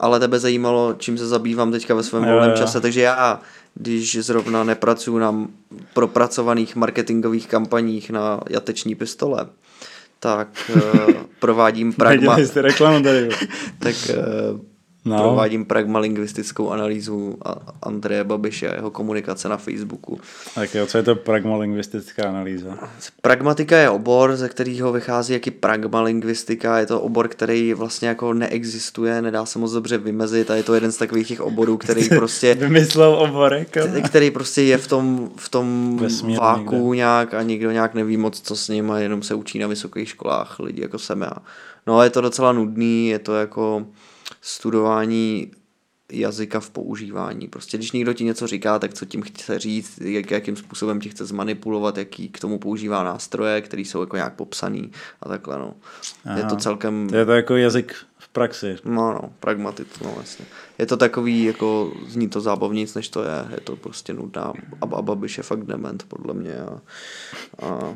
ale tebe zajímalo, čím se zabývám teďka ve svém volném čase, takže já, když zrovna nepracuju na propracovaných marketingových kampaních na jateční pistole, tak uh, provádím pragma, reklamu tady. tak uh, No. provádím pragmalingvistickou analýzu a- Andreje Babiše a jeho komunikace na Facebooku. Tak jo, co je to pragmalingvistická analýza? Pragmatika je obor, ze kterého vychází jaký pragmalingvistika. Je to obor, který vlastně jako neexistuje, nedá se moc dobře vymezit a je to jeden z takových těch oborů, který prostě Vymyslel oborek. ale- který prostě je v tom, v tom váku někde. nějak a nikdo nějak neví moc, co s ním a jenom se učí na vysokých školách lidi jako jsem já. No a je to docela nudný, je to jako studování jazyka v používání. Prostě když někdo ti něco říká, tak co tím chce říct, jak, jakým způsobem ti chce zmanipulovat, jaký k tomu používá nástroje, které jsou jako nějak popsaný a takhle no. Je to celkem... To je to jako jazyk v praxi. No, no, pragmatic, no vlastně. Je to takový, jako zní to zábavníc, než to je. Je to prostě nudná. A, a Babiš je fakt dement, podle mě. A, a,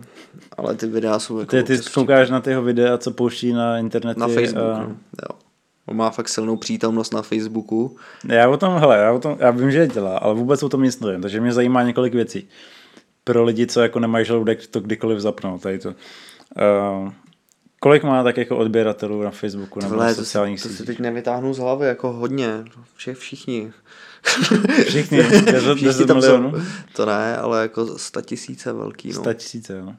ale ty videa jsou jako... Ty, ty koukáš na tyho videa, co pouští na internetu. na Facebook, A... no. Jo. On má fakt silnou přítomnost na Facebooku. Já o tom, hele, já, o tom, já vím, že je dělá, ale vůbec o tom nic nevím, takže mě zajímá několik věcí. Pro lidi, co jako nemají žaludek, to kdykoliv zapnou, tady to. Uh, kolik má tak jako odběratelů na Facebooku nebo na Tohle, to, si, sociálních to si sítích? teď nevytáhnu z hlavy, jako hodně. Všech, všichni. Všichni, 10, Všichni 10 tam milionů? To ne, ale jako 100 tisíce velký. No. 100 tisíce, jo.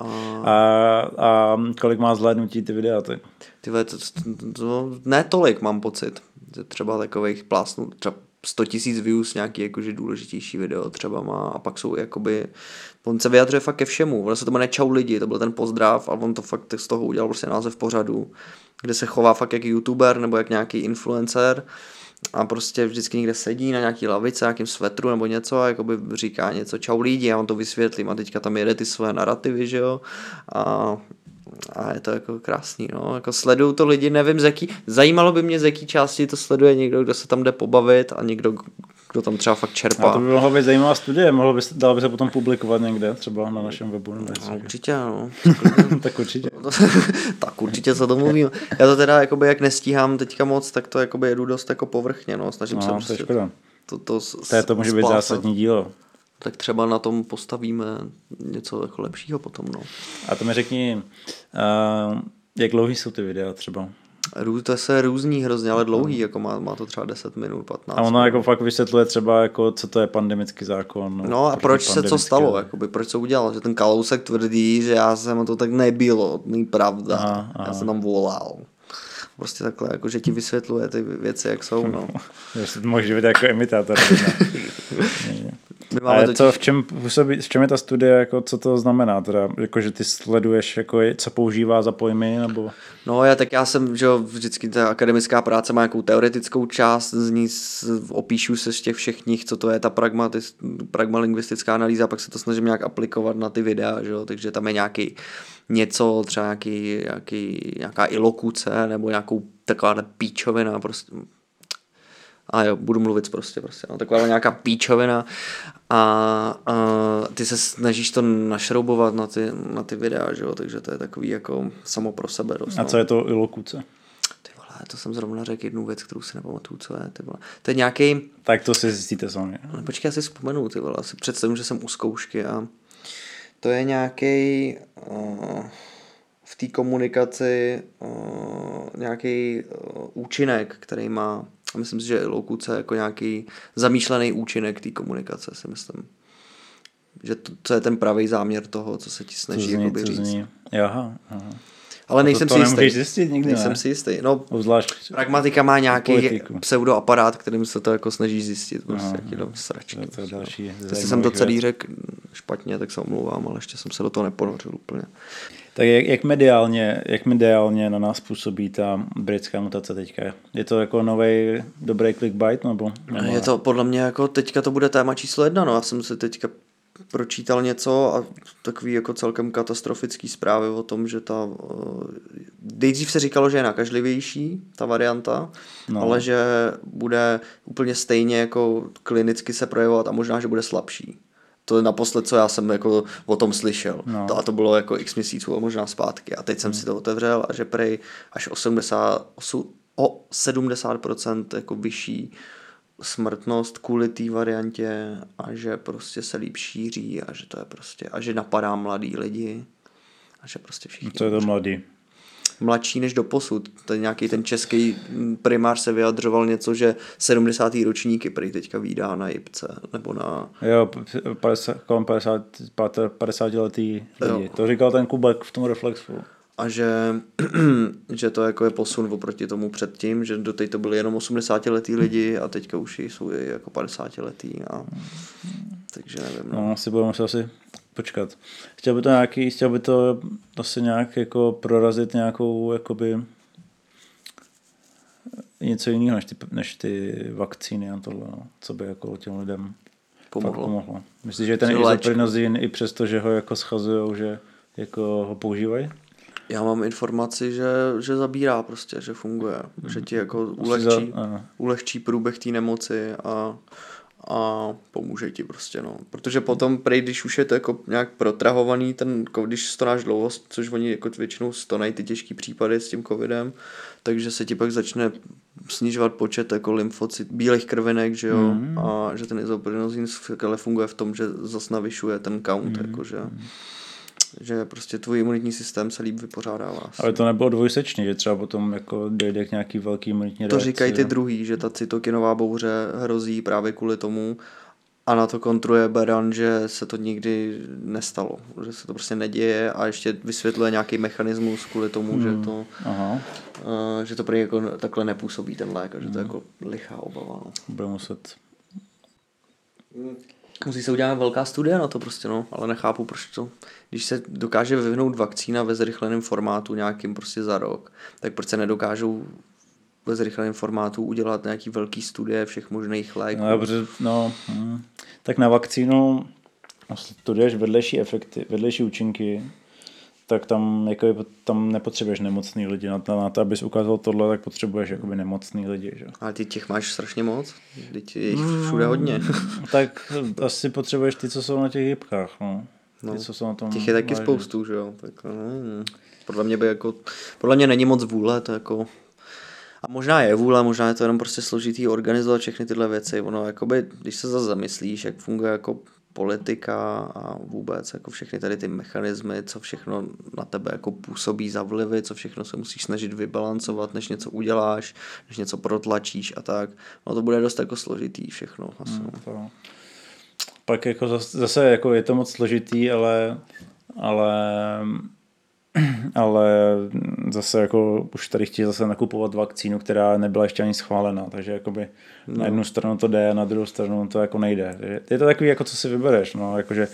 A, A, a kolik má zhlédnutí ty videa? Ty? Ty vole, to, to, to, ne tolik mám pocit. Třeba takových plásnů, třeba 100 tisíc views nějaký jakože důležitější video třeba má a pak jsou jakoby, on se vyjadřuje fakt ke všemu, ono se to jmenuje Čau lidi, to byl ten pozdrav a on to fakt z toho udělal prostě název pořadu, kde se chová fakt jak youtuber nebo jak nějaký influencer a prostě vždycky někde sedí na nějaký lavice, nějakým svetru nebo něco a jakoby říká něco čau lidi a on to vysvětlím a teďka tam jede ty své narrativy, že jo? A a je to jako krásný, no, jako sledují to lidi, nevím z jaký, zajímalo by mě z jaký části to sleduje někdo, kdo se tam jde pobavit a někdo, kdo tam třeba fakt A čerpá. to by mohla být zajímavá studie, mohlo by se, dalo by se potom publikovat někde, třeba na našem webu. Nebo. No, určitě, no. tak určitě. tak určitě se to mluvím. Já to teda, jakoby, jak nestíhám teďka moc, tak to jakoby jedu dost jako povrchně, no, snažím No, se to je prostě škoda. to, to, s- To, je, to může být zásadní dílo. Tak třeba na tom postavíme něco jako lepšího potom, no. A to mi řekni, uh, jak dlouhý jsou ty videa třeba? Rů, to se různí hrozně, ale dlouhý, jako má, má to třeba 10 minut, 15 A ono jako fakt vysvětluje třeba, jako, co to je pandemický zákon. No a proč se co stalo, jakoby, proč se udělalo, že ten Kalousek tvrdí, že já jsem to tak nebylo, není pravda, Aha, aha. já jsem tam volal. Prostě takhle, jako, že ti vysvětluje ty věci, jak jsou, no. Může být jako imitátor. My máme Ale totiž, to v čem, působí, v čem je ta studie, jako, co to znamená? Teda, jako, že ty sleduješ, jako, co používá za pojmy, nebo... no já tak já jsem, že jo, vždycky ta akademická práce má nějakou teoretickou část, z ní opíšu se z těch všech knih, co to je ta pragmatis, pragmalingvistická analýza, pak se to snažím nějak aplikovat na ty videa, že jo, takže tam je nějaký něco, třeba nějaký, nějaký, nějaká ilokuce, nebo nějakou taková píčovina, prostě a jo, budu mluvit prostě, prostě, no, taková nějaká píčovina a, a ty se snažíš to našroubovat na ty, na ty videa, že jo, takže to je takový jako samo pro sebe dost, A no. co je to ilokuce? Ty vole, to jsem zrovna řekl jednu věc, kterou si nepamatuju, co je, ty vole. To je nějaký, Tak to si zjistíte sami. no, počkej, já si vzpomenu, ty vole, asi představím, že jsem u zkoušky a to je nějaký uh, v té komunikaci uh, nějaký uh, účinek, který má, myslím si, že lokuce jako nějaký zamýšlený účinek té komunikace, si myslím. Že to, to je ten pravý záměr toho, co se ti Co snaží zní, jakoby co říct. zní. Aha, aha. Ale to- nejsem to si nemůžeš jistý. zjistit nikdy, nejsem ne? si jistý. No, Obzvlášť Pragmatika má nějaký Politiku. pseudoaparát, kterým se to jako snaží zjistit. Prostě, Aha, jaký tam sračky. to je to prostě, další no. Jestli jsem to celý řekl špatně, tak se omlouvám, ale ještě jsem se do toho neponořil úplně. Tak jak, jak, mediálně, jak mediálně na nás působí ta britská mutace teďka? Je to jako nový dobrý clickbait? Nebo, nebo Je to podle mě jako teďka to bude téma číslo jedna, no já jsem si teďka pročítal něco a takový jako celkem katastrofický zprávy o tom, že ta, eh, nejdřív se říkalo, že je nakažlivější ta varianta, No. no. ale že bude úplně stejně jako klinicky se projevovat a možná, že bude slabší. To je naposled, co já jsem jako o tom slyšel. No. To, a to bylo jako x měsíců a možná zpátky. A teď jsem si to otevřel a že prej až 88, o 70% jako vyšší smrtnost kvůli té variantě a že prostě se líp šíří a že to je prostě, a že napadá mladý lidi a že prostě všichni. Co je to mladý? Mladší než do posud. Ten nějaký ten český primář se vyjadřoval něco, že 70. ročníky prý teďka výdá na Jipce, nebo na... Jo, 50, kolem 50, 50 letý lidi. Jo. To říkal ten Kubek v tom reflexu. a že, že to jako je posun oproti tomu předtím, že do to byli jenom 80 letý lidi a teďka už jsou i jako 50 letý a takže nevím. No. No, asi budeme muset asi počkat. Chtěl by to nějaký, chtěl by to asi nějak jako prorazit nějakou jakoby něco jiného než ty, než ty vakcíny a tohle, no. co by jako těm lidem Pomohlo. pomohlo. Myslíš, že ten izoprinozin i přesto, že ho jako schazujou, že jako ho používají? Já mám informaci, že, že zabírá prostě, že funguje, že ti jako ulehčí, za- ano. ulehčí průběh té nemoci a, a pomůže ti prostě, no. Protože potom, prej, když už je to jako nějak protrahovaný, ten, když stonáš dlouho, což oni jako většinou stonají ty těžký případy s tím covidem, takže se ti pak začne snižovat počet jako lymfocyt, bílých krvinek, že jo, Mhm. a že ten izoprinozin funguje v tom, že zas navyšuje ten count, Mhm. jako, že, že prostě tvůj imunitní systém se líp vypořádává. Ale to nebylo dvojsečný, že třeba potom jako dojde k nějaký velký imunitní To reakci. říkají ty druhý, že ta cytokinová bouře hrozí právě kvůli tomu a na to kontruje Beran, že se to nikdy nestalo, že se to prostě neděje a ještě vysvětluje nějaký mechanismus kvůli tomu, hmm. že to Aha, uh, že to prý jako takhle nepůsobí ten lék a že to Hmm. je jako lichá obava. No. bude muset. Musí se udělat velká studie na to prostě, no, ale nechápu, proč to, když se dokáže vyvinout vakcína ve zrychleném formátu nějakým prostě za rok, tak proč se nedokážou ve zrychleném formátu udělat nějaký velký studie všech možných léků. No, dobře, no, hm. tak na vakcínu no, studuješ vedlejší efekty, vedlejší účinky, tak tam, jako je, tam nepotřebuješ nemocný lidi. Na to, na to, abys ukázal tohle, tak potřebuješ jakoby nemocný lidi. Že? Ale ty těch máš strašně moc, teď je jich všude hodně. tak asi potřebuješ ty, co jsou na těch jibkách. No. No, Ty, co jsou na tom Těch je taky vážně. spoustu, že jo. Tak, no, podle mě by jako, podle mě není moc vůle, to jako, a možná je vůle, možná je to jenom prostě složitý organizovat všechny tyhle věci. Ono, jakoby, když se zase zamyslíš, jak funguje jako politika a vůbec jako všechny tady ty mechanismy, co všechno na tebe jako působí za vlivy, co všechno se musíš snažit vybalancovat, než něco uděláš, než něco protlačíš a tak. No to bude dost jako složitý všechno. Asi. Hmm, to. Pak jako zase, zase jako je to moc složitý, ale, ale, ale zase jako už tady chtějí zase nakupovat vakcínu, která nebyla ještě ani schválená, takže jakoby no. na jednu stranu to jde a na druhou stranu to jako nejde. Je to takový, jako co si vybereš, no, jakože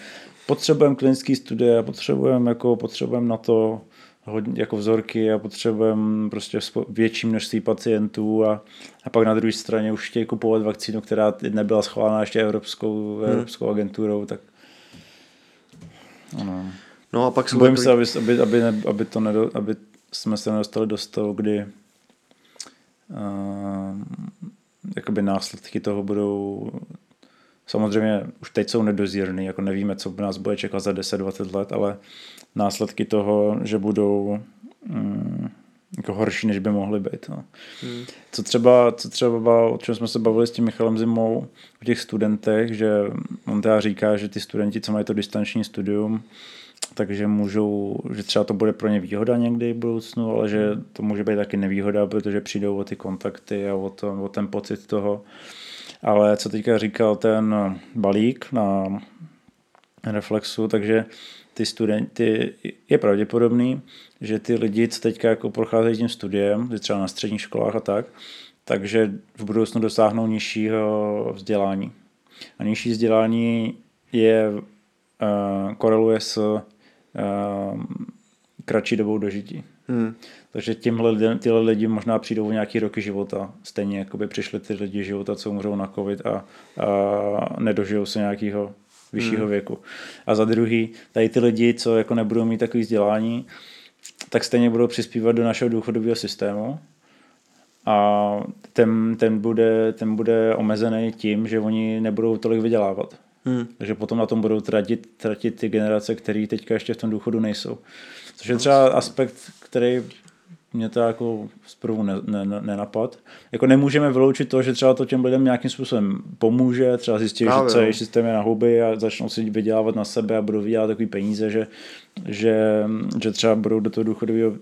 potřebujeme klinický studie, potřebujeme jako, potřebujeme na to hodně jako vzorky a potřebujeme prostě větší množství pacientů a, a pak na druhé straně už chtějí kupovat vakcínu, která nebyla schválena ještě evropskou, evropskou agenturou, tak ano. No a pak jsou Bojím takový- se, aby, aby, aby, ne, aby, to nedo, aby jsme se nedostali do stavu, kdy uh, jakoby následky toho budou samozřejmě už teď jsou nedozírný, jako nevíme, co nás bude čekat za 10-20 let, ale následky toho, že budou um, jako horší, než by mohly být. No. Hmm. Co třeba, co třeba, o čem jsme se bavili s tím Michalem Zimou o těch studentech, že on teda říká, že ty studenti, co mají to distanční studium, takže můžou, že třeba to bude pro ně výhoda někdy v budoucnu, ale že to může být taky nevýhoda, protože přijdou o ty kontakty a o, to, o ten pocit toho. Ale co teďka říkal ten balík na reflexu, takže ty studenti, je pravděpodobný, že ty lidi, co teďka jako procházejí tím studiem, třeba na středních školách a tak, takže v budoucnu dosáhnou nižšího vzdělání. A nižší vzdělání je, uh, koreluje s kratší dobou dožití. Hmm. Takže tímhle lidem, tyhle lidi možná přijdou o nějaký roky života. Stejně jako by přišli ty lidi života, co umřou na covid a, a nedožijou se nějakého vyššího hmm. věku. A za druhý, tady ty lidi, co jako nebudou mít takový vzdělání, tak stejně budou přispívat do našeho důchodového systému a ten, ten, bude, ten bude omezený tím, že oni nebudou tolik vydělávat. Hmm. Takže potom na tom budou tratit, tratit ty generace, které teďka ještě v tom důchodu nejsou. Což je třeba aspekt, který mě to jako zprvu ne, ne, ne, nenapad. Jako nemůžeme vyloučit to, že třeba to těm lidem nějakým způsobem pomůže, třeba zjistit, že celý systém je na huby a začnou si vydělávat na sebe a budou vydělat takový peníze, že, že, že třeba budou do toho důchodového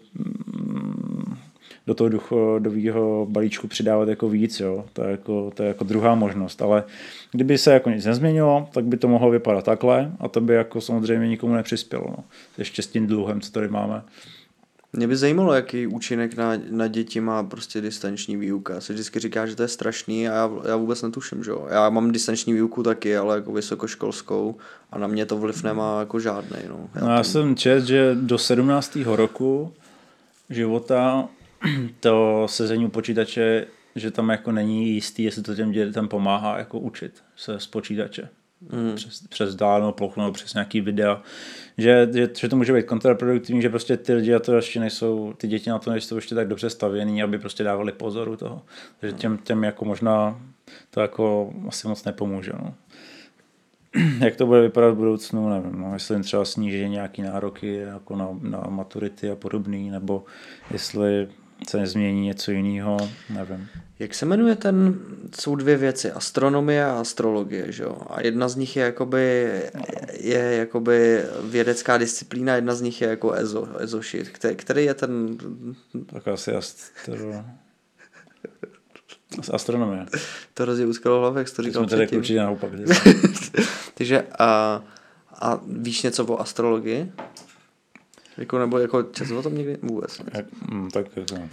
do toho důchodového balíčku přidávat jako víc, jo. To je jako, to je jako druhá možnost, ale kdyby se jako nic nezměnilo, tak by to mohlo vypadat takhle a to by jako samozřejmě nikomu nepřispělo, no. Ještě s tím dluhem, co tady máme. Mě by zajímalo, jaký účinek na, na děti má prostě distanční výuka. Se vždycky říká, že to je strašný a já, já vůbec netuším, že jo. Já mám distanční výuku taky, ale jako vysokoškolskou a na mě to vliv nemá jako žádný. No. Já, no já tam... jsem čet, že do 17. roku života to sezení u počítače, že tam jako není jistý, jestli to těm dětem pomáhá jako učit se z počítače. Mm. Přes, přes dálnou plochu nebo přes nějaký videa. Že, že, že, to může být kontraproduktivní, že prostě ty lidi na to ještě nejsou, ty děti na to nejsou ještě tak dobře stavěný, aby prostě dávali pozor u toho. Takže těm, těm jako možná to jako asi moc nepomůže. No. Jak to bude vypadat v budoucnu, nevím. No, jestli jim třeba sníží nějaký nároky jako na, na maturity a podobný, nebo jestli se nezmění něco jiného, nevím. Jak se jmenuje ten, jsou dvě věci, astronomie a astrologie, že jo? A jedna z nich je jakoby, je jakoby vědecká disciplína, jedna z nich je jako EZO, EZO shit. Který, který je ten... Tak asi astro... Z astronomie. To rozdíl uskalo hlavě, jak jsi to říkal jsme předtím. určitě naopak. Takže a, a víš něco o astrologii? Jako, nebo jako četl o tom někdy? Vůbec. Jak, mm, tak jako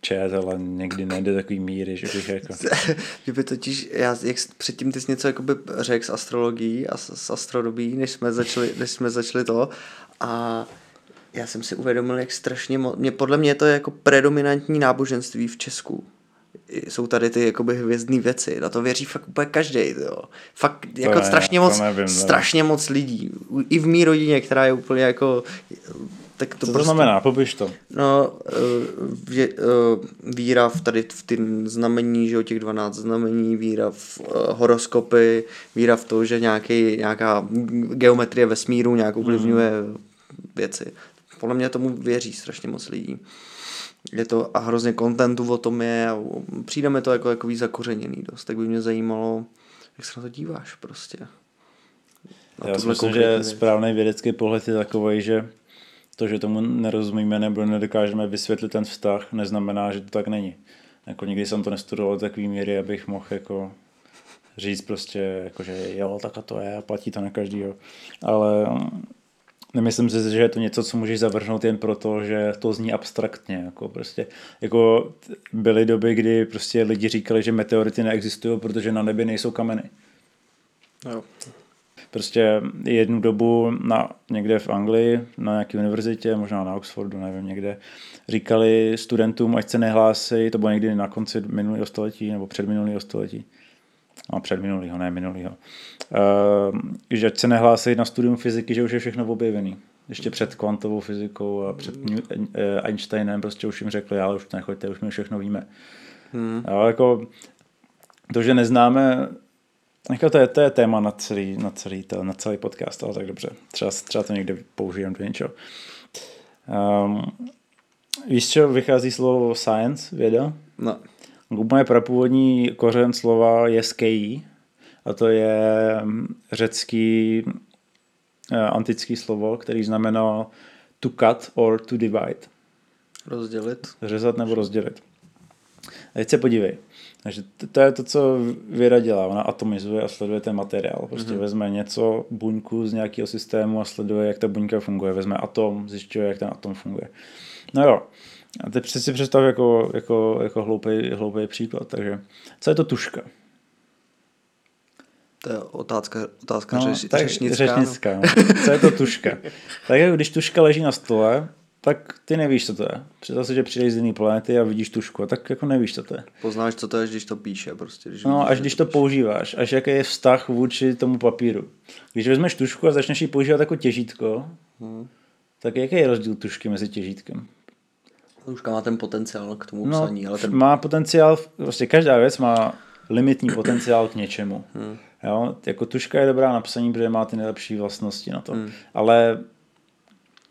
čet, ale někdy nejde takový míry, že bych jako... Kdyby totiž, já, jak předtím ty jsi něco jakoby řekl s astrologií a s, s astrodobí, než jsme začali, než jsme začali to a já jsem si uvědomil, jak strašně mo- mě, podle mě to je jako predominantní náboženství v Česku jsou tady ty jakoby hvězdné věci. Na to věří fakt úplně každý. Fakt to jako ne, strašně moc, nevím, strašně moc lidí. I v mý rodině, která je úplně jako tak to Co prostě, to znamená? Popiš to. No, eh, vě, eh, víra v tady v ty znamení, že o těch 12 znamení, víra v eh, horoskopy, víra v to, že nějaký, nějaká geometrie vesmíru nějak ovlivňuje mm. věci. Podle mě tomu věří strašně moc lidí je to a hrozně kontentu o tom je a přijde mi to jako jako zakořeněný dost, tak by mě zajímalo, jak se na to díváš prostě. Na Já si myslím, že správný vědecký pohled je takový, že to, že tomu nerozumíme nebo nedokážeme vysvětlit ten vztah, neznamená, že to tak není. Jako nikdy jsem to nestudoval do takové míry, abych mohl jako říct prostě, jako, že jo, tak a to je a platí to na každýho. Ale Nemyslím si, že je to něco, co můžeš zavrhnout jen proto, že to zní abstraktně. Jako prostě, jako byly doby, kdy prostě lidi říkali, že meteority neexistují, protože na nebi nejsou kameny. Jo. Prostě jednu dobu na, někde v Anglii, na nějaké univerzitě, možná na Oxfordu, nevím, někde, říkali studentům, ať se nehlásí, to bylo někdy na konci minulého století nebo před minulého století, no před minulého, ne minulého, uh, že ať se nehlásí na studium fyziky, že už je všechno objevený. Ještě před kvantovou fyzikou a před mm. Einsteinem prostě už jim řekli, ale už nechoďte, už my všechno víme. Hmm. Jo, jako to, že neznáme, jako to, je, to je téma na celý, na celý, to, na celý podcast, ale tak dobře, třeba, třeba to někde použijem do něčeho. Um, víš, co vychází slovo science, věda? No. Úplně prapůvodní kořen slova je skei a to je mm, řecký eh, antický slovo, který znamená to cut or to divide. Rozdělit. Řezat nebo rozdělit. A teď se podívej. Takže to je to, co věda dělá. Ona atomizuje a sleduje ten materiál. Prostě mm-hmm. vezme něco, buňku z nějakého systému a sleduje, jak ta buňka funguje. Vezme atom, zjišťuje, jak ten atom funguje. No jo, a teď si představ jako, jako, jako hloupý, hloupý příklad. Takže co je to tuška? To je otázka, otázka no, řeš, tak, řešnická. řešnická no. Co je to tuška? tak jako když tuška leží na stole, tak ty nevíš, co to je. Představ si, že přijdeš z jiné planety a vidíš tušku, tak jako nevíš, co to je. Poznáš, co to je, když to píše. Prostě, když no, až když to, to používáš, až jaký je vztah vůči tomu papíru. Když vezmeš tušku a začneš ji používat jako těžítko, hmm. tak jaký je rozdíl tušky mezi těžítkem? Tuška má ten potenciál k tomu no, psaní. Ale ten... Má potenciál, vlastně každá věc má limitní potenciál k něčemu. Hmm. Jo? Jako tuška je dobrá na psaní, protože má ty nejlepší vlastnosti na to. Hmm. Ale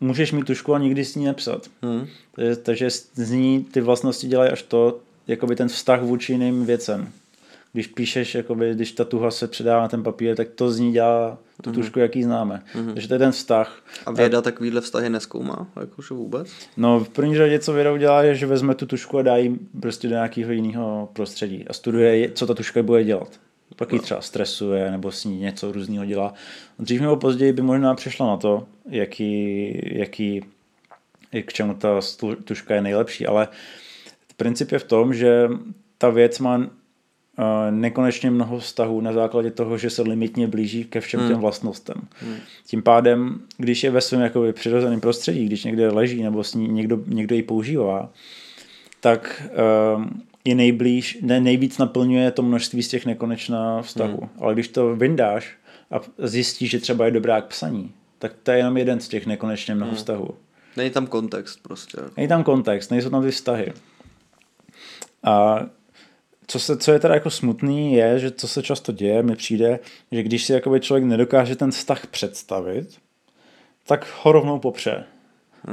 můžeš mít tušku a nikdy s ní nepsat. Hmm. Takže, takže z ní ty vlastnosti dělají až to, jakoby ten vztah vůči jiným věcem. Když píšeš, jakoby, když ta tuha se předává na ten papír, tak to z ní dělá tu tušku, jaký známe. Takže to je ten vztah. A věda takovýhle vztahy neskoumá, jakože vůbec? No v první řadě, co věda udělá, je, že vezme tu tušku a dá ji prostě do nějakého jiného prostředí a studuje, co ta tuška bude dělat. Pak ji třeba stresuje nebo s ní něco různého dělá. Dřív nebo později by možná přišla na to, jaký, jaký, k čemu ta tuška je nejlepší, ale princip je v tom, že ta věc má nekonečně mnoho vztahů na základě toho, že se limitně blíží ke všem těm vlastnostem. Tím pádem, když je ve svém jakoby přirozeném prostředí, když někde leží nebo s ní někdo, někdo ji používá, tak um, je nejblíž, ne, nejvíc naplňuje to množství z těch nekonečná vztahů. Hmm. Ale když to vyndáš a zjistíš, že třeba je dobrá k psaní, tak to je jenom jeden z těch nekonečně mnoho hmm. vztahů. Není tam kontext prostě. Není tam kontext, nejsou tam ty vztahy. A co, se, co je teda jako smutný, je, že co se často děje, mi přijde, že když si jakoby člověk nedokáže ten vztah představit, tak ho rovnou popře.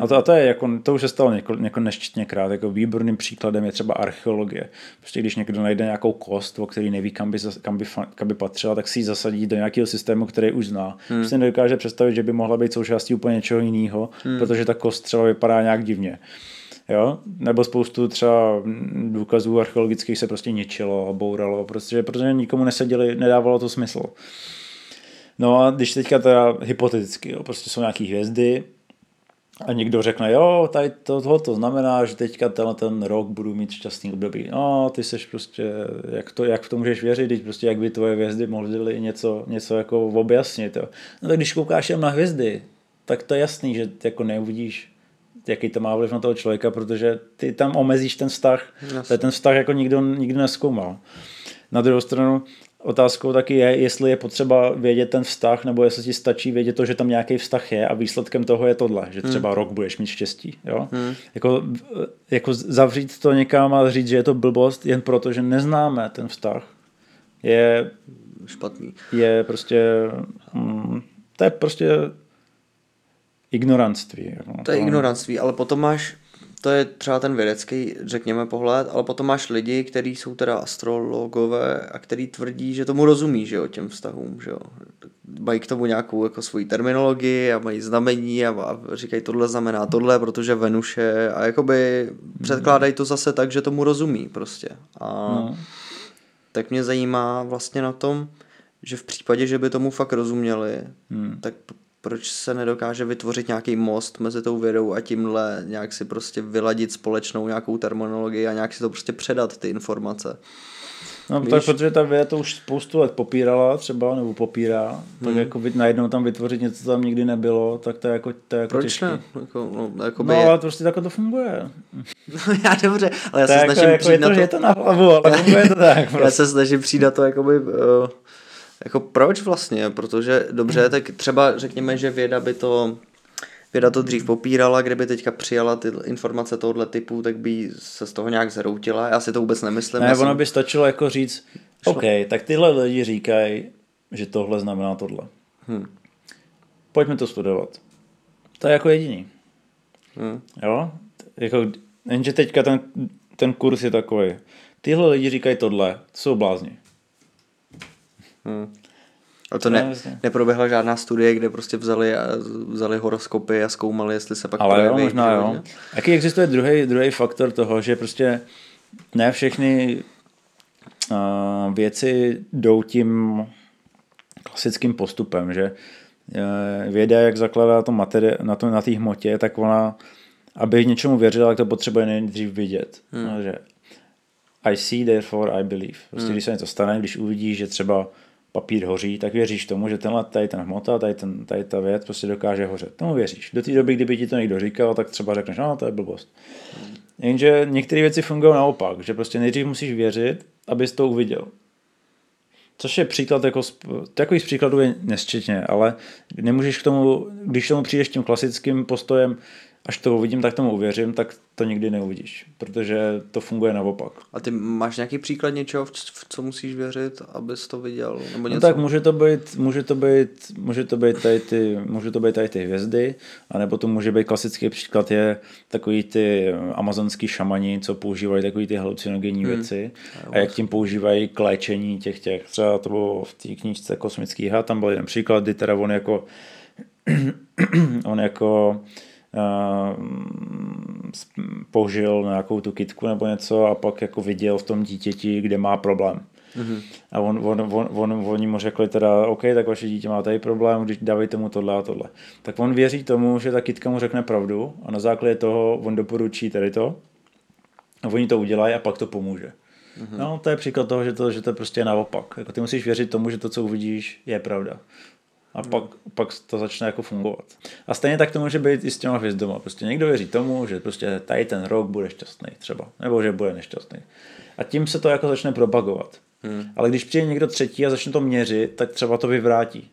A to, a to je jako, to už se stalo něko, něko neštětněkrát, jako výborným příkladem je třeba archeologie. Prostě když někdo najde nějakou kost, o který neví, kam by, kam by, kam by patřila, tak si ji zasadí do nějakého systému, který už zná. Hmm. Prostě nedokáže představit, že by mohla být součástí úplně něčeho jiného, hmm. protože ta kost třeba vypadá nějak divně. Jo? Nebo spoustu třeba důkazů archeologických se prostě ničilo a bouralo, protože, protože nikomu neseděli, nedávalo to smysl. No a když teďka teda hypoteticky, jo, prostě jsou nějaké hvězdy a někdo řekne, jo, tady to, to, znamená, že teďka tenhle ten rok budu mít šťastný období. No, ty seš prostě, jak, to, jak v tom můžeš věřit, teď prostě jak by tvoje hvězdy mohly něco, něco jako objasnit. Jo. No tak když koukáš jen na hvězdy, tak to je jasný, že jako neuvidíš jaký to má vliv na toho člověka, protože ty tam omezíš ten vztah. Jasně. Ten vztah jako nikdo nikdy neskoumal. Na druhou stranu otázkou taky je, jestli je potřeba vědět ten vztah, nebo jestli ti stačí vědět to, že tam nějaký vztah je a výsledkem toho je tohle, že třeba hmm. rok budeš mít štěstí. Jo? Hmm. Jako, jako zavřít to někam a říct, že je to blbost jen proto, že neznáme ten vztah, je špatný. Je prostě, mm, to je prostě ignoranství. Jako. To je ignoranství, ale potom máš, to je třeba ten vědecký, řekněme, pohled, ale potom máš lidi, kteří jsou teda astrologové a který tvrdí, že tomu rozumí, že jo, těm vztahům, že jo. Mají k tomu nějakou jako svoji terminologii a mají znamení a, a říkají, tohle znamená tohle, protože Venuše a jakoby předkládají to zase tak, že tomu rozumí prostě. A no. tak mě zajímá vlastně na tom, že v případě, že by tomu fakt rozuměli, hmm. tak proč se nedokáže vytvořit nějaký most mezi tou vědou a tímhle nějak si prostě vyladit společnou nějakou terminologii a nějak si to prostě předat ty informace. No Víš? tak protože ta věda to už spoustu let popírala třeba, nebo popírá, hmm. tak jako najednou tam vytvořit něco, co tam nikdy nebylo, tak to je jako, to je jako Proč těžký. ne? Jako, no, jako no ale prostě tak to funguje. No já dobře, ale já to se jako, snažím jako přijít je na to, to. Je to na hlavu, ale funguje to tak. Prostě. Já se snažím přijít na to jakoby... Uh, jako proč vlastně? Protože dobře, tak třeba řekněme, že věda by to věda to dřív popírala, kdyby teďka přijala ty informace tohoto typu, tak by se z toho nějak zhroutila. Já si to vůbec nemyslím. Ne, ono jsem... by stačilo jako říct, Šlo. OK, tak tyhle lidi říkají, že tohle znamená tohle. Hmm. Pojďme to studovat. To je jako jediný. Hmm. Jo? Jako, jenže teďka ten, ten kurz je takový. Tyhle lidi říkají tohle, to jsou blázni. Hmm. A to ne, neproběhla žádná studie, kde prostě vzali, a, vzali horoskopy a zkoumali, jestli se pak Ale jo, projeví v možná jo. Jaký existuje druhý, druhý faktor toho, že prostě ne všechny uh, věci jdou tím klasickým postupem, že uh, věda, jak zakládá to materi- na, to, na té hmotě, tak ona, aby něčemu věřila, tak to potřebuje nejdřív vidět. Hmm. No, že I see, therefore I believe. Prostě hmm. když se něco stane, když uvidíš, že třeba papír hoří, tak věříš tomu, že tenhle, tady ten hmota, tady, ten, tady ta věc prostě dokáže hořet. Tomu věříš. Do té doby, kdyby ti to někdo říkal, tak třeba řekneš, no to je blbost. Jenže některé věci fungují naopak, že prostě nejdřív musíš věřit, abys to uviděl. Což je příklad, jako, takových příkladů je nesčetně, ale nemůžeš k tomu, když tomu přijdeš tím klasickým postojem, až to uvidím, tak tomu uvěřím, tak to nikdy neuvidíš, protože to funguje naopak. A ty máš nějaký příklad něčeho, v co musíš věřit, abys to viděl? Nebo No něco? tak může to být, může to být, může to být tady ty, může to být tady ty hvězdy, anebo to může být klasický příklad je takový ty amazonský šamani, co používají takový ty halucinogenní hmm. věci a jak tím používají k léčení těch těch. Třeba to bylo v té knížce Kosmický had, tam byl jeden příklad, kdy teda on jako on jako použil nějakou tu kitku nebo něco a pak jako viděl v tom dítěti, kde má problém. Mm-hmm. A on, on, on, on, oni mu řekli teda, OK, tak vaše dítě má tady problém, když dávejte mu tohle a tohle. Tak on věří tomu, že ta kitka mu řekne pravdu a na základě toho on doporučí tady to a oni to udělají a pak to pomůže. Mm-hmm. No, to je příklad toho, že to, že to prostě je naopak. Jako ty musíš věřit tomu, že to, co uvidíš, je pravda. A pak, pak to začne jako fungovat. A stejně tak to může být i s těma hvězdoma. Prostě někdo věří tomu, že prostě tady ten rok bude šťastný třeba. Nebo že bude nešťastný. A tím se to jako začne propagovat. Hmm. Ale když přijde někdo třetí a začne to měřit, tak třeba to vyvrátí.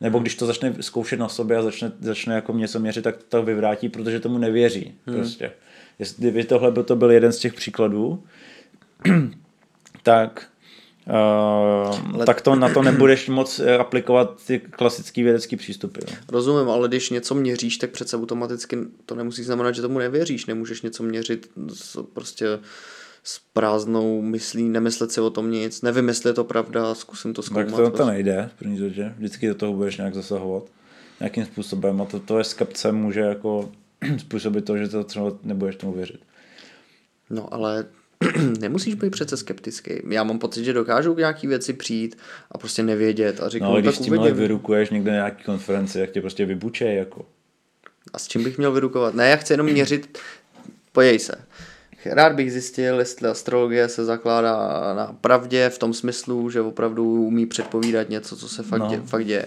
Nebo když to začne zkoušet na sobě a začne, začne jako něco měřit, tak to vyvrátí, protože tomu nevěří. Hmm. Prostě. Jestli by tohle by to byl jeden z těch příkladů, tak Uh, ale... tak to na to nebudeš moc aplikovat ty klasické vědecké přístupy. Jo. Rozumím, ale když něco měříš, tak přece automaticky to nemusí znamenat, že tomu nevěříš. Nemůžeš něco měřit s, prostě s prázdnou myslí, nemyslet si o tom nic, nevím, jestli je to pravda, zkusím to zkoumat. Tak to, to nejde, v první řadě. Vždycky do toho budeš nějak zasahovat nějakým způsobem a to, to je skepce může jako způsobit to, že to třeba nebudeš tomu věřit. No ale nemusíš být přece skeptický. Já mám pocit, že dokážou nějaký věci přijít a prostě nevědět a říkám, no, ale tak když s tím vyrukuješ někde na nějaký konferenci, jak tě prostě vybučej jako. A s čím bych měl vyrukovat? Ne, já chci jenom měřit, pojej se. Rád bych zjistil, jestli astrologie se zakládá na pravdě v tom smyslu, že opravdu umí předpovídat něco, co se fakt, no. dě, fakt děje.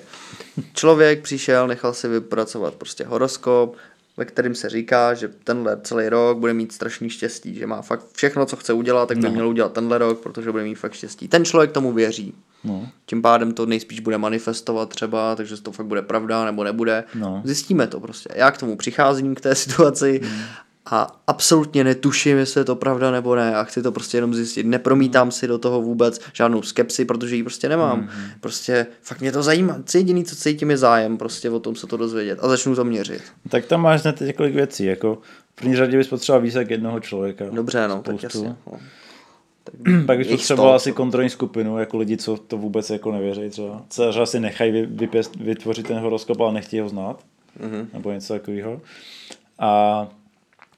Člověk přišel, nechal si vypracovat prostě horoskop, ve kterým se říká, že tenhle celý rok bude mít strašný štěstí, že má fakt všechno, co chce udělat, tak by no. měl udělat tenhle rok, protože bude mít fakt štěstí. Ten člověk tomu věří. No. Tím pádem to nejspíš bude manifestovat třeba, takže to fakt bude pravda nebo nebude. No. Zjistíme to prostě. Já k tomu přicházím k té situaci mm a absolutně netuším, jestli je to pravda nebo ne a chci to prostě jenom zjistit. Nepromítám si do toho vůbec žádnou skepsi, protože ji prostě nemám. Mm-hmm. Prostě fakt mě to zajímá. Co jediný, co cítím, je zájem prostě o tom se to dozvědět a začnu to měřit. Tak tam máš hned několik věcí, jako v první řadě bys potřeboval výsek jednoho člověka. Dobře, no, Spoustu. tak jasně. No. Tak Pak bys potřeboval asi kontrolní skupinu, jako lidi, co to vůbec jako nevěří třeba. Třeba si nechají vypěst, vytvořit ten horoskop, ale nechtějí ho znát. Mm-hmm. Nebo něco takového. A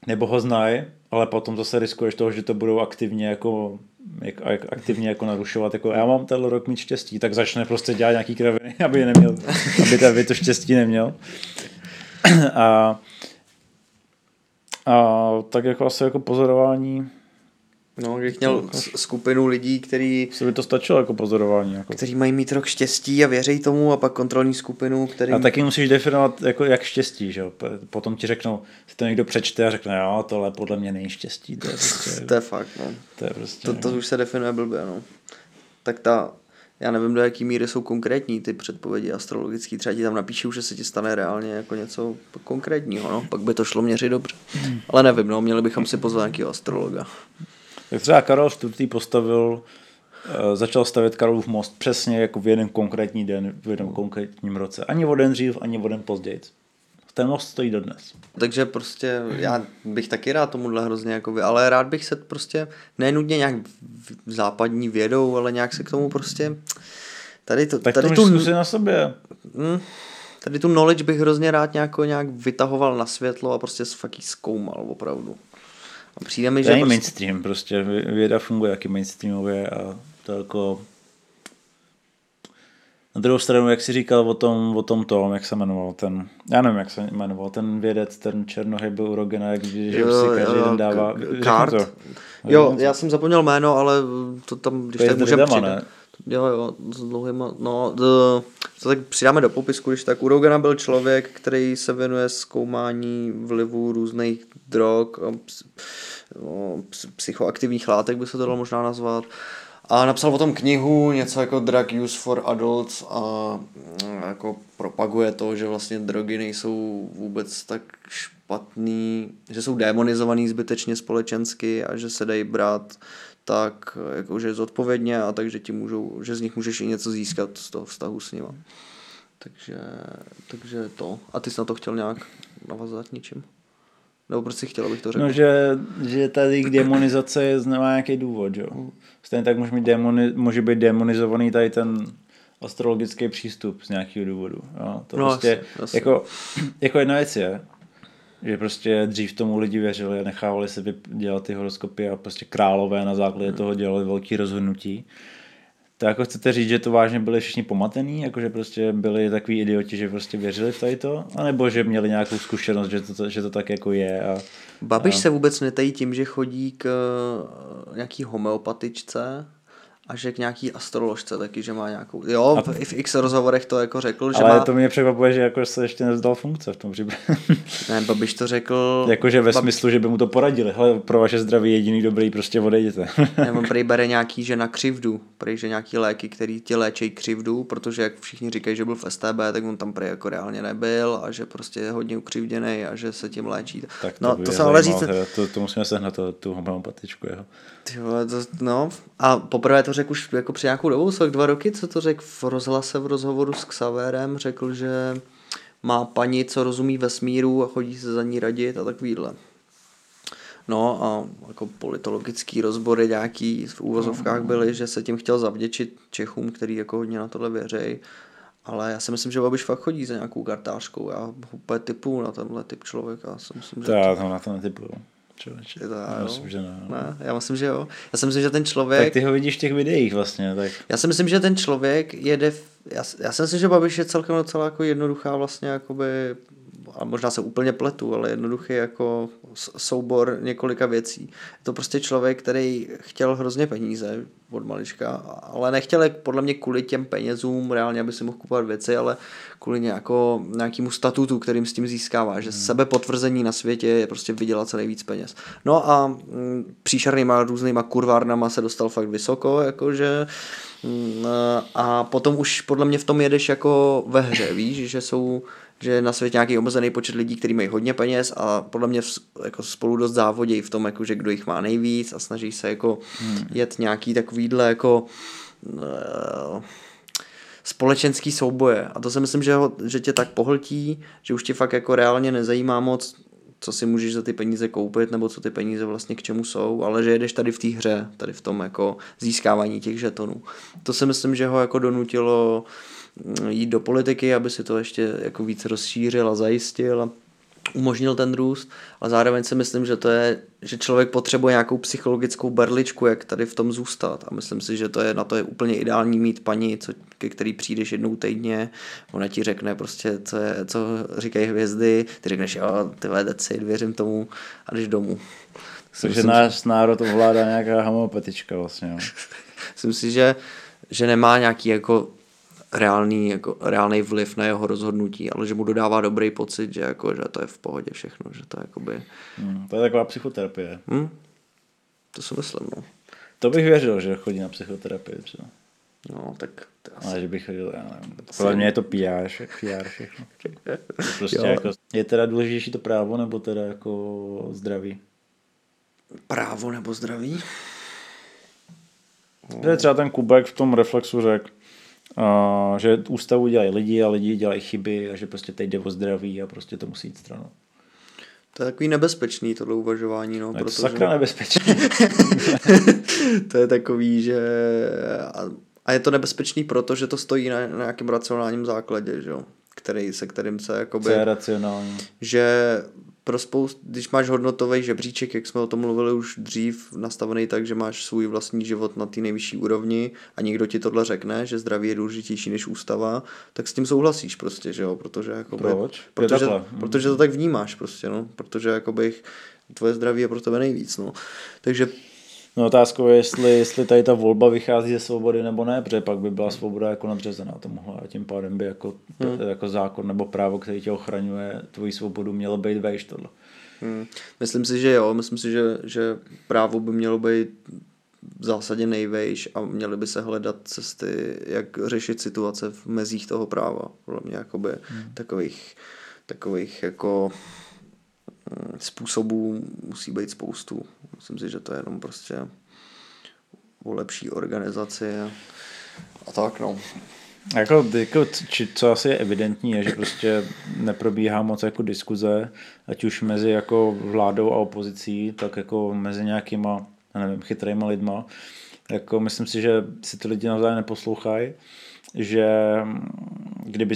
nebo ho znají, ale potom zase riskuješ toho, že to budou aktivně jako jak, jak, aktivně jako narušovat, jako já mám tenhle rok mít štěstí, tak začne prostě dělat nějaký kraviny, aby, neměl, aby, to, aby to štěstí neměl. A, a tak jako asi jako pozorování No, bych měl skupinu lidí, který... Se by to stačilo jako pozorování. Jako. Kteří mají mít rok štěstí a věří tomu a pak kontrolní skupinu, který... A taky musíš definovat jako jak štěstí, že jo. Potom ti řeknou, si to někdo přečte a řekne, jo, tohle podle mě není štěstí. To je, prostě, to je fakt, no. To, je prostě, to, to už se definuje blbě, no. Tak ta, já nevím, do jaký míry jsou konkrétní ty předpovědi astrologické. Třeba ti tam napíšou, že se ti stane reálně jako něco konkrétního, no. Pak by to šlo měřit dobře. Ale nevím, no, měli bychom si pozvat nějakého astrologa. Tak třeba Karel IV. postavil, uh, začal stavět Karlův most přesně jako v jeden konkrétní den, v jednom konkrétním roce. Ani o den dřív, ani o den později. Ten most stojí dodnes. Takže prostě já bych taky rád tomuhle hrozně jako vy, ale rád bych se prostě nenudně nějak západní vědou, ale nějak se k tomu prostě tady to, tak tady to tu, na sobě. Hm, tady tu knowledge bych hrozně rád nějak, nějak vytahoval na světlo a prostě fakt zkoumal opravdu. A přijde mi, to že... je prostě... mainstream, prostě věda funguje jaký mainstreamově a to jako... Na druhou stranu, jak jsi říkal o tom, o tom tom, jak se jmenoval ten, já nevím, jak se jmenoval, ten vědec, ten černohy byl urogena, jak že jo, si každý jo, den dává. Kart. To. Jo, já jsem zapomněl jméno, ale to tam, když to tak můžeme přidat. Jo, jo, s dlouhýma, no, to, tak přidáme do popisku, když tak Urogena byl člověk, který se věnuje zkoumání vlivu různých drog, no, psychoaktivních látek by se to dalo možná nazvat. A napsal o tom knihu, něco jako Drug Use for Adults a mm, jako propaguje to, že vlastně drogy nejsou vůbec tak špatný, že jsou demonizovaný zbytečně společensky a že se dají brát tak jakože zodpovědně a takže ti můžou, že z nich můžeš i něco získat z toho vztahu s nima. Takže, takže to. A ty jsi na to chtěl nějak navazat něčím? Nebo prostě chtěl, abych to řekl? No, že, že tady k demonizace nemá nějaký důvod, jo. Stejně tak může, mít demoni, může být demonizovaný tady ten astrologický přístup z nějakého důvodu. Jo. To No, prostě, asi, asi. Jako, jako jedna věc je, že prostě dřív tomu lidi věřili a nechávali se dělat ty horoskopy a prostě králové na základě toho dělali velký rozhodnutí. To jako chcete říct, že to vážně byli všichni pomatený, jako že prostě byli takový idioti, že prostě věřili v tady to, anebo že měli nějakou zkušenost, že to, že to tak jako je a Babiš se vůbec netají tím, že chodí k eh, nějaký homeopatičce a že k nějaký astroložce taky, že má nějakou... Jo, v, i v x rozhovorech to jako řekl, že Ale má... to mě překvapuje, že jako se ještě nezdal funkce v tom případě. Ne, Babiš to řekl... Jakože ve Bab- smyslu, že by mu to poradili. Hele, pro vaše zdraví jediný dobrý, prostě odejděte. Ne, on prej bere nějaký, že na křivdu, prej, že nějaký léky, který ti léčejí křivdu, protože jak všichni říkají, že byl v STB, tak on tam prej jako reálně nebyl a že prostě je hodně ukřivděný a že se tím léčí. tak to no, to se ale říct, to, to, musíme sehnat to, tu homeopatičku jeho. Ty vole, to, no, a poprvé to řekl už jako při nějakou dobu, tak dva roky, co to řekl v rozhlase v rozhovoru s Xavérem, řekl, že má paní, co rozumí vesmíru a chodí se za ní radit a takovýhle. No a jako politologický rozbory nějaký v úvozovkách byly, že se tím chtěl zavděčit Čechům, který jako hodně na tohle věřej. Ale já si myslím, že Babiš fakt chodí za nějakou kartářkou. Já úplně typu na tenhle typ člověka. Já si myslím, že To já tam na to netypuju. Člověče. Já myslím, že ne. ne. Já myslím, že jo. Já si myslím, že ten člověk... Tak ty ho vidíš v těch videích vlastně, tak Já si myslím, že ten člověk jede, v, já, já si myslím, že Babiš je celkem docela jako jednoduchá vlastně jakoby, a možná se úplně pletu, ale jednoduchý jako soubor několika věcí. Je to prostě člověk, který chtěl hrozně peníze od malička, ale nechtěl je podle mě kvůli těm penězům reálně, aby si mohl kupovat věci, ale kvůli nějako, nějakému statutu, kterým s tím získává, že sebe potvrzení na světě je prostě vydělat co nejvíc peněz. No a mm, příšernýma různýma kurvárnama se dostal fakt vysoko, jakože mm, a potom už podle mě v tom jedeš jako ve hře, víš, že jsou že je na světě nějaký omezený počet lidí, kteří mají hodně peněz a podle mě jako spolu dost závodějí v tom, jako, že kdo jich má nejvíc a snaží se jako hmm. jet nějaký takovýhle jako eh, společenský souboje. A to si myslím, že, ho, že tě tak pohltí, že už tě fakt jako reálně nezajímá moc, co si můžeš za ty peníze koupit, nebo co ty peníze vlastně k čemu jsou, ale že jedeš tady v té hře, tady v tom jako získávání těch žetonů. To si myslím, že ho jako donutilo mm, jít do politiky, aby si to ještě jako víc rozšířil a zajistil a umožnil ten růst, ale zároveň si myslím, že to je, že člověk potřebuje nějakou psychologickou berličku, jak tady v tom zůstat a myslím si, že to je na to je úplně ideální mít paní, co, ke který přijdeš jednou týdně, ona ti řekne prostě, co, je, co říkají hvězdy, ty řekneš, jo, ty decid, věřím tomu a jdeš domů. Takže náš národ ovládá nějaká homeopatička vlastně. Jo. Myslím si, že, že nemá nějaký jako reálný, jako reálný vliv na jeho rozhodnutí, ale že mu dodává dobrý pocit, že, jako, že to je v pohodě všechno, že to je jakoby, Hmm, to je taková psychoterapie. hm, to si myslím, no. To bych věřil, že chodí na psychoterapii třeba. No, tak to asi... Ale že bych chodil, já nevím. Podle mě je to PR, PR všechno. Prostě Jo. jako, je teda důležitější to právo, nebo teda jako zdraví? Právo nebo zdraví? Protože třeba ten Kubek v tom reflexu řekl, uh, že ústavu dělají lidi a lidi dělají chyby a že prostě teď jde o zdraví a prostě to musí jít stranou. To je takový nebezpečný tohle uvažování, no, No protože sakra nebezpečné. to je takový, že a, a je to nebezpečný proto, že to stojí na, na nějakém racionálním základě, že jo, který, se kterým se jakoby... Co je racionální. že pro spoustu, když máš hodnotový žebříček, jak jsme o tom mluvili už dřív, nastavený tak, že máš svůj vlastní život na té nejvyšší úrovni a někdo ti tohle řekne, že zdraví je důležitější než ústava, tak s tím souhlasíš prostě, že jo, protože jakoby, Proč? Protože, protože to tak vnímáš prostě, no, protože jakoby tvoje zdraví je pro tebe nejvíc, no. Takže No otázkou je, jestli, jestli tady ta volba vychází ze svobody nebo ne, protože pak by byla svoboda jako nadřazená tomuhle a tím pádem by jako, hmm. jako zákon nebo právo, který tě ochraňuje tvoji svobodu, mělo být vejš tohle. Hmm. Myslím si, že jo, myslím si, že, že právo by mělo být v zásadě nejvejš a měly by se hledat cesty, jak řešit situace v mezích toho práva. Podle mě jakoby hmm. takových, takových jako způsobů musí být spoustu. Myslím si, že to je jenom prostě o lepší organizaci a, tak no. Jako, jako, či, co asi je evidentní, je, že prostě neprobíhá moc jako diskuze, ať už mezi jako vládou a opozicí, tak jako mezi nějakýma, nevím, chytrýma lidma. Jako myslím si, že si ty lidi navzájem neposlouchají, že kdyby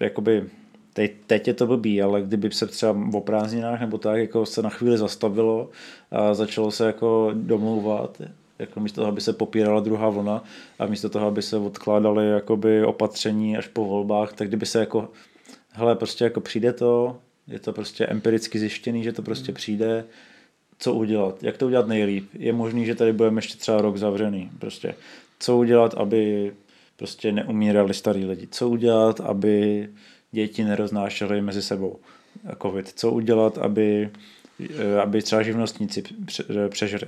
jakoby teď, teď je to blbý, ale kdyby se třeba o prázdninách nebo tak jako se na chvíli zastavilo a začalo se jako domlouvat, jako místo toho, aby se popírala druhá vlna a místo toho, aby se odkládaly jakoby opatření až po volbách, tak kdyby se jako, hele, prostě jako přijde to, je to prostě empiricky zjištěný, že to prostě hmm. přijde, co udělat, jak to udělat nejlíp. Je možný, že tady budeme ještě třeba rok zavřený, prostě. Co udělat, aby prostě neumírali starý lidi. Co udělat, aby děti neroznášely mezi sebou covid. Co udělat, aby, aby třeba živnostníci přežili.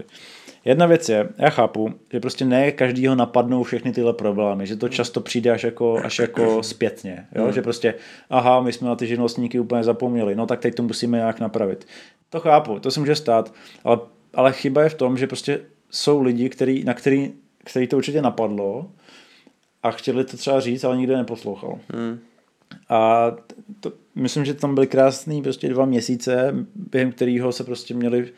Jedna věc je, já chápu, že prostě ne každýho napadnou všechny tyhle problémy, že to často přijde až jako, až jako zpětně, jo? Hmm. že prostě, aha, my jsme na ty živnostníky úplně zapomněli, no tak teď to musíme nějak napravit. To chápu, to se může stát, ale, ale chyba je v tom, že prostě jsou lidi, který, na který, který to určitě napadlo a chtěli to třeba říct, ale nikdo neposlouchal. Hmm. A to, myslím, že tam byly krásný prostě dva měsíce, během kterého se prostě měli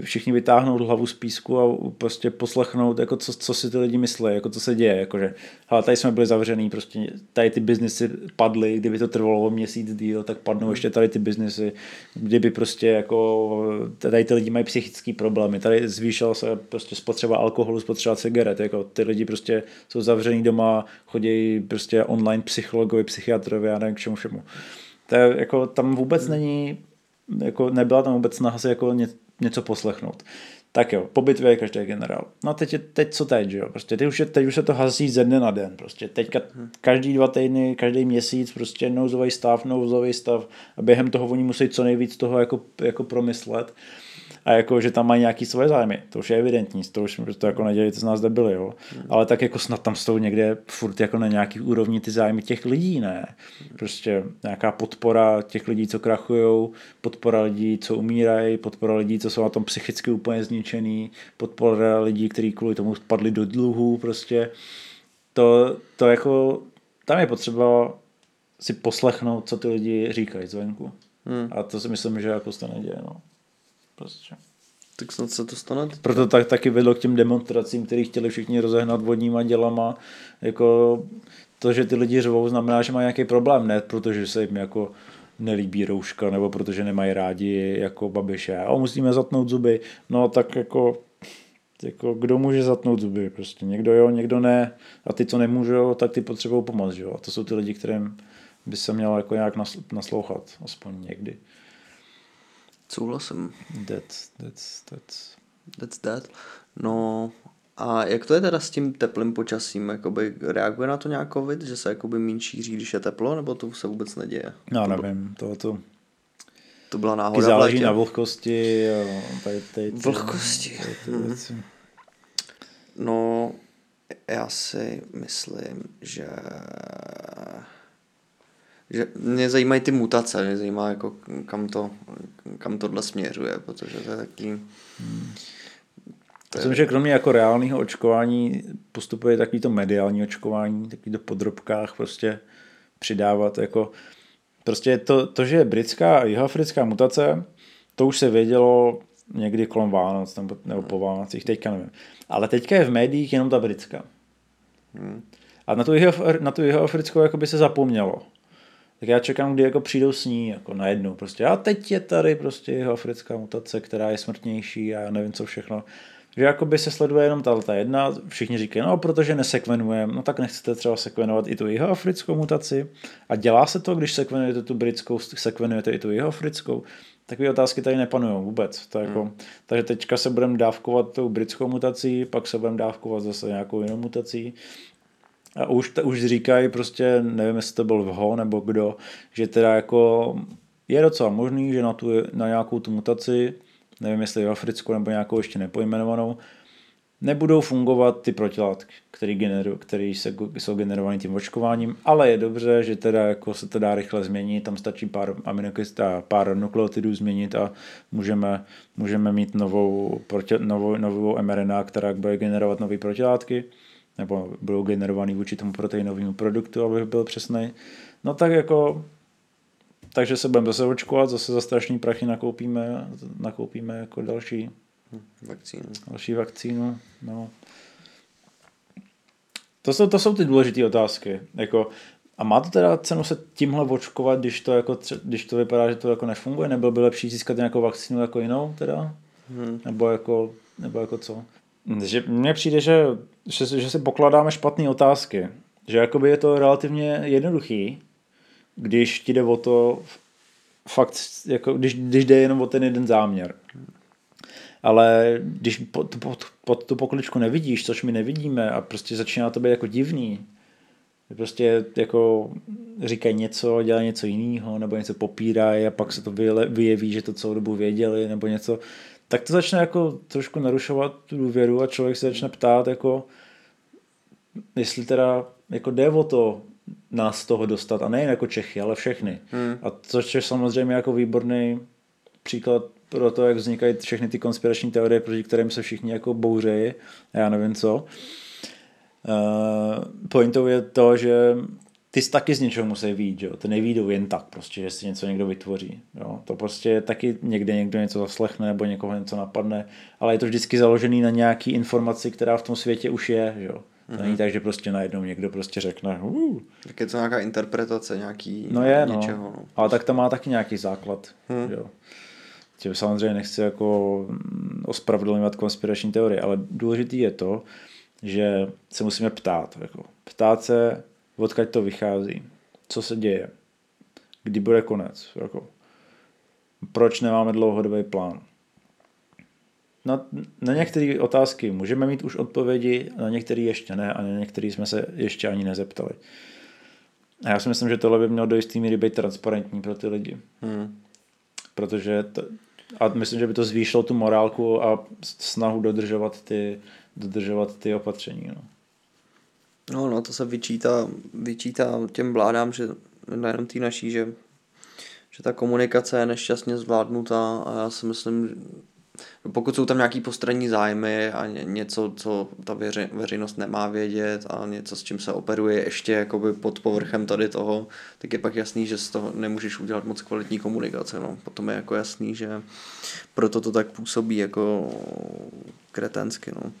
všichni vytáhnout hlavu z písku a prostě poslechnout, jako co, co si ty lidi myslí, jako co se děje, jakože, hele, tady jsme byli zavřený, prostě tady ty biznesy padly, kdyby to trvalo měsíc díl, tak padnou ještě tady ty biznesy, kdyby prostě jako, tady ty lidi mají psychické problémy, tady zvýšila se prostě spotřeba alkoholu, spotřeba cigaret, jako ty lidi prostě jsou zavřený doma, chodí prostě online psychologovi, psychiatrovi a nevím k čemu všemu. To je, jako, tam vůbec není jako nebyla tam vůbec snaha se jako něco poslechnout. Tak jo, po bitvě je každý generál. No teď, je, teď co teď, jo? Prostě teď už, je, teď už se to hasí ze dne na den. Prostě teďka každý dva týdny, každý měsíc, prostě nouzový stav, nouzový stav a během toho oni musí co nejvíc toho jako, jako promyslet a jako, že tam mají nějaký svoje zájmy. To už je evidentní, to už to jako nedělejte z nás debili, jo. Mm. Ale tak jako snad tam jsou někde furt jako na nějaký úrovni ty zájmy těch lidí, ne. Prostě nějaká podpora těch lidí, co krachují, podpora lidí, co umírají, podpora lidí, co jsou na tom psychicky úplně zničený, podpora lidí, kteří kvůli tomu spadli do dluhů, prostě. To, to jako, tam je potřeba si poslechnout, co ty lidi říkají zvenku. Hmm. A to si myslím, že jako se neděje. No. Prostě. Tak snad se to stane. Proto tak, taky vedlo k těm demonstracím, který chtěli všichni rozehnat vodníma dělama. Jako to, že ty lidi řvou, znamená, že mají nějaký problém, ne protože se jim jako nelíbí rouška, nebo protože nemají rádi jako babiše. A musíme zatnout zuby. No tak jako, jako kdo může zatnout zuby? Prostě někdo jo, někdo ne. A ty, co nemůžou, tak ty potřebují pomoc. Jo? A to jsou ty lidi, kterým by se mělo jako nějak naslouchat, aspoň někdy. Souhlasím. That's, that's, that's. That's that. No a jak to je teda s tím teplým počasím? Jakoby reaguje na to nějak COVID, že se jakoby méně šíří, když je teplo, nebo to se vůbec neděje? No, to nevím, to, to, to byla náhoda. záleží na vlhkosti. Tady, tady, vlhkosti. Tady, tady hmm. No, já si myslím, že že mě zajímají ty mutace, mě zajímá, jako kam, to, kam tohle směřuje, protože to je taky... Hmm. To Myslím, že kromě jako reálného očkování postupuje takový to mediální očkování, takový to podrobkách prostě přidávat jako prostě to, to, že je britská a jihoafrická mutace, to už se vědělo někdy kolem Vánoc nebo, nebo po Vánocích, teďka nevím. Ale teďka je v médiích jenom ta britská. Hmm. A na tu, jeho, na tu jihoafrickou jako by se zapomnělo tak já čekám, kdy jako přijdou s ní jako najednou prostě. A teď je tady prostě jeho africká mutace, která je smrtnější a já nevím co všechno. Že jakoby se sleduje jenom ta jedna, všichni říkají, no protože nesekvenujeme, no tak nechcete třeba sekvenovat i tu jeho africkou mutaci a dělá se to, když sekvenujete tu britskou, sekvenujete i tu jeho africkou, takové otázky tady nepanují vůbec. To jako, hmm. Takže teďka se budeme dávkovat tou britskou mutací, pak se budeme dávkovat zase nějakou jinou mutací a už, už říkají prostě, nevím, jestli to byl Vho nebo kdo, že teda jako je docela možný, že na, tu, na nějakou tu mutaci, nevím jestli v Africku nebo nějakou ještě nepojmenovanou, nebudou fungovat ty protilátky, které, generu, které se, jsou generovány tím očkováním, ale je dobře, že teda jako se to dá rychle změnit, tam stačí pár aminokysta, pár nukleotidů změnit a můžeme, můžeme mít novou, proti, novou, novou mRNA, která bude generovat nové protilátky, nebo budou generovaný vůči tomu proteinovému produktu, abych byl přesný. No tak jako takže se budeme zase očkovat, zase za strašný prachy nakoupíme, nakoupíme jako další vakcínu. Další vakcínu, no. To jsou, to jsou ty důležité otázky. Jako, a má to teda cenu se tímhle očkovat, když to, jako, když to vypadá, že to jako nefunguje? Nebylo by lepší získat nějakou vakcínu jako jinou teda? Hmm. Nebo, jako, nebo jako co? Že mně přijde, že, že, že si pokládáme špatné otázky. Že jakoby je to relativně jednoduchý, když ti jde o to fakt, jako, když, když jde jenom o ten jeden záměr ale když pod, pod, pod tu pokličku nevidíš, což my nevidíme a prostě začíná to být jako divný, prostě jako říkají něco, dělají něco jiného, nebo něco popírají a pak se to vyjeví, že to celou dobu věděli, nebo něco, tak to začne jako trošku narušovat tu důvěru a člověk se začne ptát, jako jestli teda jako jde o to nás z toho dostat, a nejen jako Čechy, ale všechny. Hmm. A což je samozřejmě jako výborný příklad pro to, jak vznikají všechny ty konspirační teorie, proti kterým se všichni jako bouřejí, já nevím co. Uh, pointou je to, že ty taky z něčeho musí vít, jo? ty nevídou jen tak prostě, že si něco někdo vytvoří. Jo? To prostě taky někde někdo něco zaslechne nebo někoho něco napadne, ale je to vždycky založený na nějaký informaci, která v tom světě už je. Jo? To mm-hmm. není tak, že prostě najednou někdo prostě řekne uh. Tak je to nějaká interpretace nějaký no je, no. něčeho. No. Ale tak to má taky nějaký základ. Hmm. Jo. Tím samozřejmě nechci jako mm, ospravedlňovat konspirační teorie, ale důležitý je to, že se musíme ptát. Jako, ptát se, odkud to vychází, co se děje, kdy bude konec, jako, proč nemáme dlouhodobý plán. Na, na některé otázky můžeme mít už odpovědi, na některé ještě ne a na některé jsme se ještě ani nezeptali. A já si myslím, že tohle by mělo do jistý míry být transparentní pro ty lidi. Hmm. Protože to, a myslím, že by to zvýšilo tu morálku a snahu dodržovat ty, dodržovat ty opatření. No. No, no, to se vyčítá, vyčítá těm vládám, že nejenom tý naší, že, že ta komunikace je nešťastně zvládnutá a já si myslím, pokud jsou tam nějaký postranní zájmy a něco, co ta veři, veřejnost nemá vědět a něco, s čím se operuje ještě jakoby pod povrchem tady toho, tak je pak jasný, že z toho nemůžeš udělat moc kvalitní komunikace. No. Potom je jako jasný, že proto to tak působí jako kretensky. No.